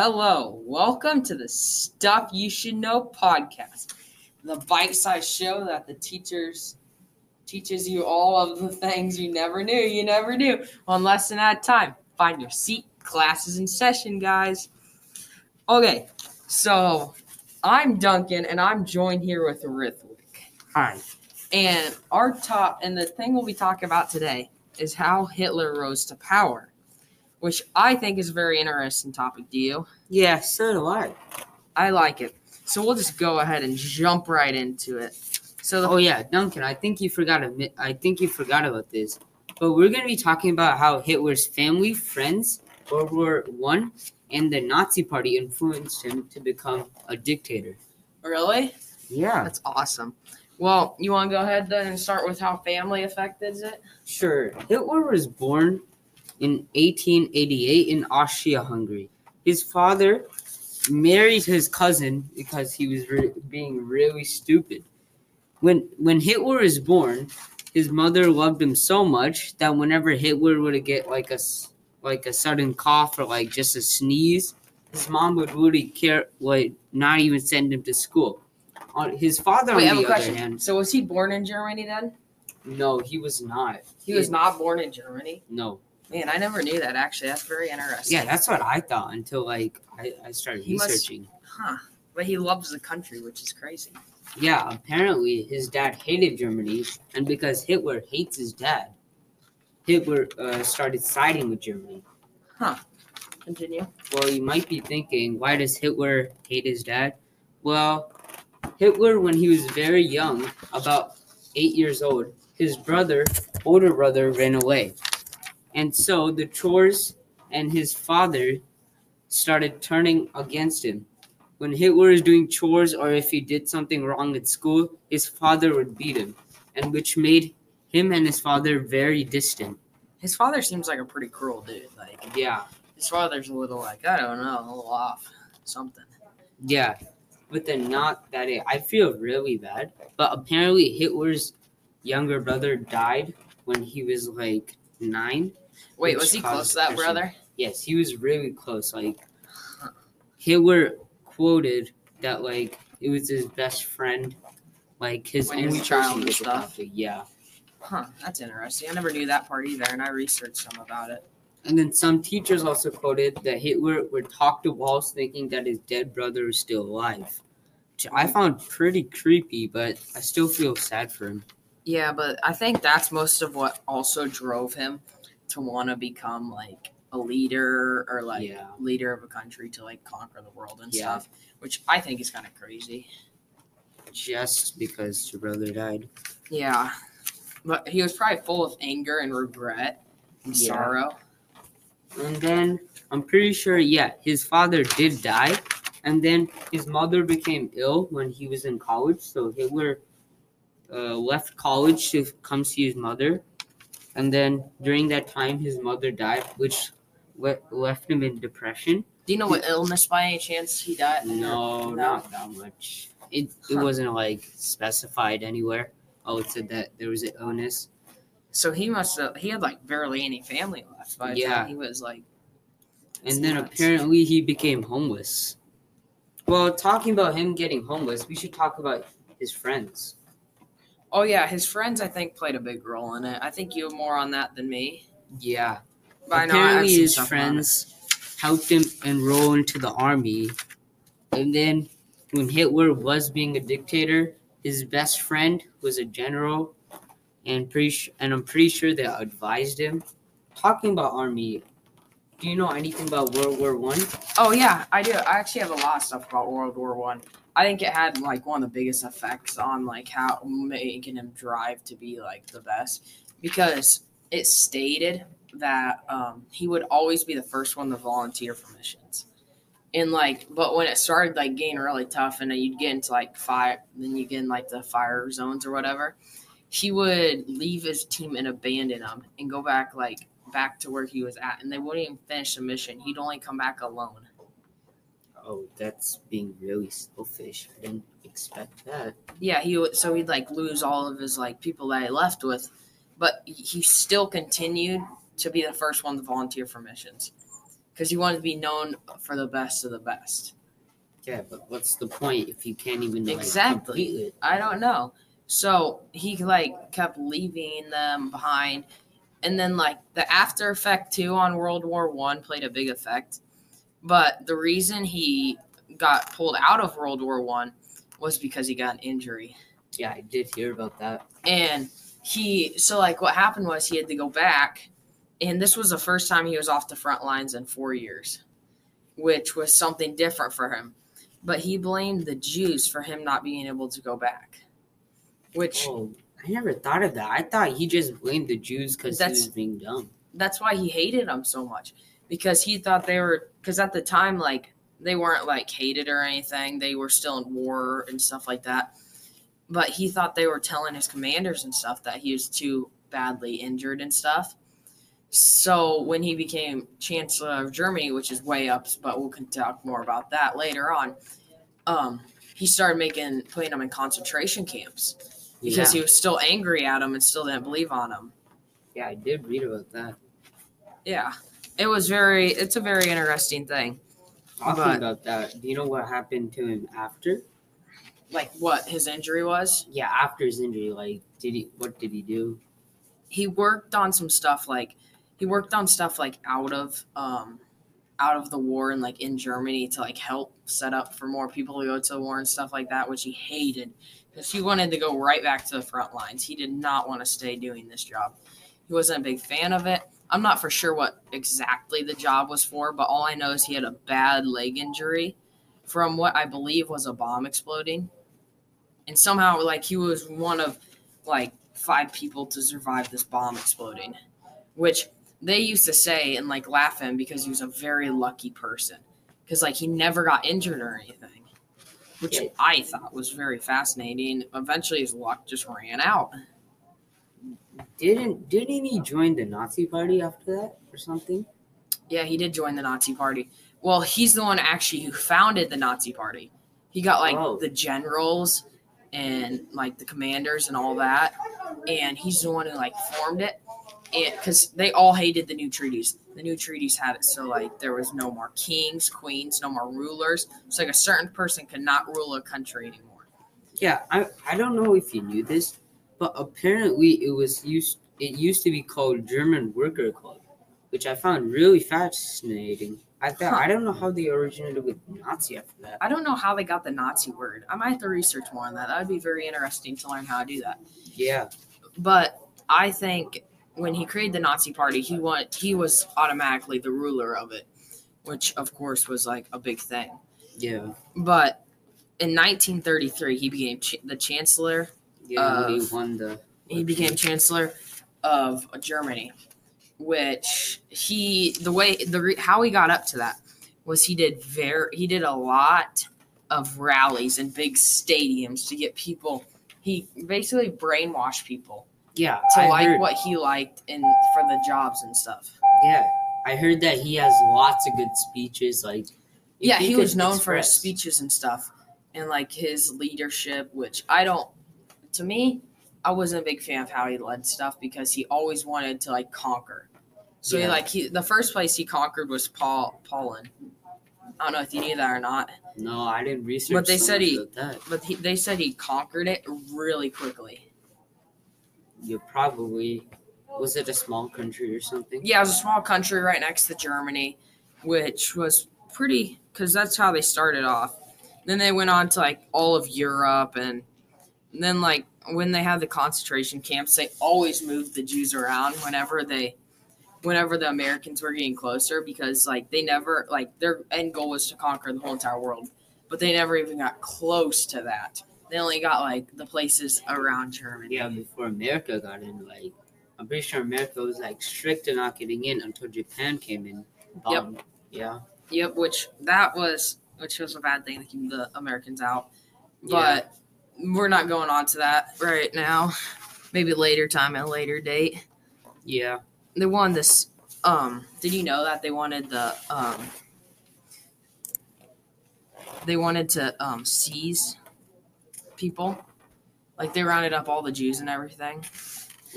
Hello, welcome to the Stuff You Should Know podcast, the bite-sized show that the teachers teaches you all of the things you never knew you never knew one lesson at a time. Find your seat, classes in session, guys. Okay, so I'm Duncan, and I'm joined here with Rithwick. Hi. And our top and the thing we'll be talking about today is how Hitler rose to power, which I think is a very interesting topic. Do you? Yeah, so do I. I like it. So we'll just go ahead and jump right into it. So the Oh yeah, Duncan. I think you forgot. I think you forgot about this. But we're gonna be talking about how Hitler's family, friends, World War One, and the Nazi Party influenced him to become a dictator. really Yeah, that's awesome. Well, you want to go ahead then and start with how family affected it? sure. Hitler was born in 1888 in Austria-Hungary. His father married his cousin because he was re- being really stupid. When when Hitler was born, his mother loved him so much that whenever Hitler would get like a like a sudden cough or like just a sneeze, his mom would really care, like not even send him to school. On his father, Wait, on the other question. hand, So was he born in Germany then? no, he was not. He was not born in Germany. No. Man, I never knew that. Actually, that's very interesting. Yeah, that's what I thought until like I, I started He must- researching. huh. But he loves the country, which is crazy. Yeah, apparently his dad hated Germany, and because Hitler hates his dad, Hitler uh, started siding with Germany. Huh. Continue. Well, you might be thinking, why does Hitler hate his dad? Well, Hitler, when he was very young, about eight years old, his brother, older brother, ran away. And so the chores and his father started turning against him. When Hitler was doing chores or if he did something wrong at school, his father would beat him, and which made him and his father very distant. His father seems like a pretty cruel dude. Like Yeah, his father's a little like I don't know, a little off, something. Yeah, but then not that it. I feel really bad. But apparently, Hitler's younger brother died when he was like nine. Wait, was he close to that brother? Yes, he was really close. Like Hitler quoted that like it was his best friend, like his When only child and stuff. Yeah, Huh, that's interesting. I never knew that part either, and I researched some about it. and then some teachers also quoted that Hitler would talk to walls, thinking that his dead brother was still alive. Which I found pretty creepy, but I still feel sad for him. Yeah, but I think that's most of what also drove him to want to become like a leader or like Yeah. leader of a country to like conquer the world and Yeah. stuff, which I think is kind of crazy. just because your brother died. Yeah, but he was probably full of anger and regret and Yeah. sorrow. And then I'm pretty sure, yeah, his father did die. And then his mother became ill when he was in college. So Hitler uh, left college to come see his mother. And then during that time, his mother died, which le- left him in depression. Do you know what illness by any chance he died? No, No. not that much. It, it Huh. wasn't like specified anywhere. Oh, it said that there was an illness. So he must have. He had like barely any family left by the Yeah. time he was like. And then nuts. apparently he became homeless. Well, talking about him getting homeless, we should talk about his friends. Oh yeah, his friends I think played a big role in it. I think you have more on that than me. Yeah. But I know I have apparently his friends helped him enroll into the army. And then when Hitler was being a dictator, his best friend was a general and pretty and I'm pretty sure they advised him. Talking about army, do you know anything about World War One? Oh yeah, I do. I actually have a lot of stuff about World War One. I. think it had like one of the biggest effects on like how making him drive to be like the best because it stated that um, he would always be the first one to volunteer for missions. And like, but when it started like getting really tough, and then you'd get into like fire, then you get in like the fire zones or whatever, he would leave his team and abandon them and go back like back to where he was at, and they wouldn't even finish the mission. He'd only come back alone. Oh, that's being really selfish. I didn't expect that. Yeah, he would. So he'd like lose all of his like people that he left with, but he still continued to be the first one to volunteer for missions. because he wanted to be known for the best of the best. Yeah, but what's the point if you can't even like, Exactly. it? I don't know. So he like kept leaving them behind, and then like the after effect too on World War One played a big effect. But the reason he got pulled out of World War One was because he got an injury, Yeah, I did hear about that. and he so like what happened was he had to go back, and this was the first time he was off the front lines in four years, which was something different for him. But he blamed the Jews for him not being able to go back, which Oh, I never thought of that. I thought he just blamed the Jews because he That's- was being dumb. that's why he hated them so much because he thought they were because at the time like they weren't like hated or anything. They were still in war and stuff like that. But he thought they were telling his commanders and stuff that he was too badly injured and stuff. So when he became chancellor of germany which is way up but we'll can talk more about that later on um he started making putting them in concentration camps because yeah. he was still angry at them and still didn't believe on them yeah, I did read about that. yeah it was very it's a very interesting thing Talking But- about that, do you know what happened to him after? like what his injury was Yeah, after his injury, like, did he? What did he do? he worked on some stuff like he worked on stuff like out of um out of the war and like in germany to like help set up for more people to go to the war and stuff like that which he hated because he wanted to go right back to the front lines he did not want to stay doing this job he wasn't a big fan of it i'm not for sure what exactly the job was for but all i know is he had a bad leg injury from what i believe was a bomb exploding and somehow like he was one of like five people to survive this bomb exploding, which they used to say and like laugh at him because he was a very lucky person because like he never got injured or anything, which I thought was very fascinating. Eventually, his luck just ran out. Didn't didn't he join the Nazi party after that or something? Yeah, he did join the Nazi party. Well, he's the one actually who founded the Nazi party. He got like Oh. the generals and like the commanders and all that, and he's the one who like formed it. And because they all hated the new treaties, the new treaties had it so like there was no more kings, queens, no more rulers. It's like a certain person could not rule a country anymore. Yeah, I I don't know if you knew this, but apparently it was used it used to be called German Worker Club, which I found really fascinating. I thought Huh. I don't know how they originated with Nazi after that. I don't know how they got the Nazi word. I might have to research more on that. That would be very interesting to learn how to do that. Yeah, but I think when he created the Nazi Party, he want he was automatically the ruler of it, which of course was like a big thing. yeah, But in 1933, he became ch- the chancellor. Yeah. he Of- won the He became chancellor of Germany, which he the way the re- how he got up to that was he did very he did a lot of rallies and big stadiums to get people. He basically brainwashed people yeah. to I like heard, what he liked and for the jobs and stuff. yeah, I heard that he has lots of good speeches. Like, yeah, he could was known for his speeches and stuff and like his leadership, which I don't to me, I wasn't a big fan of how he led stuff because he always wanted to like conquer. So he like he the first place he conquered was Paul Poland. I don't know if you knew that or not, No, I didn't research. But they so said he- that. but he, they said he conquered it really quickly. You probably was it a small country or something? Yeah, it was a small country right next to Germany, which was pretty because that's how they started off. Then they went on to like all of Europe, and then like when they had the concentration camps, they always moved the Jews around whenever they, whenever the Americans were getting closer, because like they never like their end goal was to conquer the whole entire world, but they never even got close to that. They only got like the places around Germany. Yeah, before America got in, like I'm pretty sure America was like strict to not getting in until Japan came in. Yep. Um, yeah. Yep, which that was which was a bad thing to keep the Americans out. But we're not going on to that right now. Maybe later time at a later date. Yeah. They won this um did you know that they wanted the um they wanted to um seize people? Like they rounded up all the Jews and everything.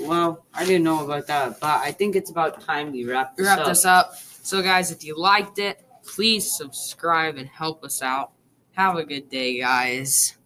Well, I didn't know about that, but I think it's about time we wrap this Wrap up. this up. So, guys, if you liked it, please subscribe and help us out. Have a good day, guys.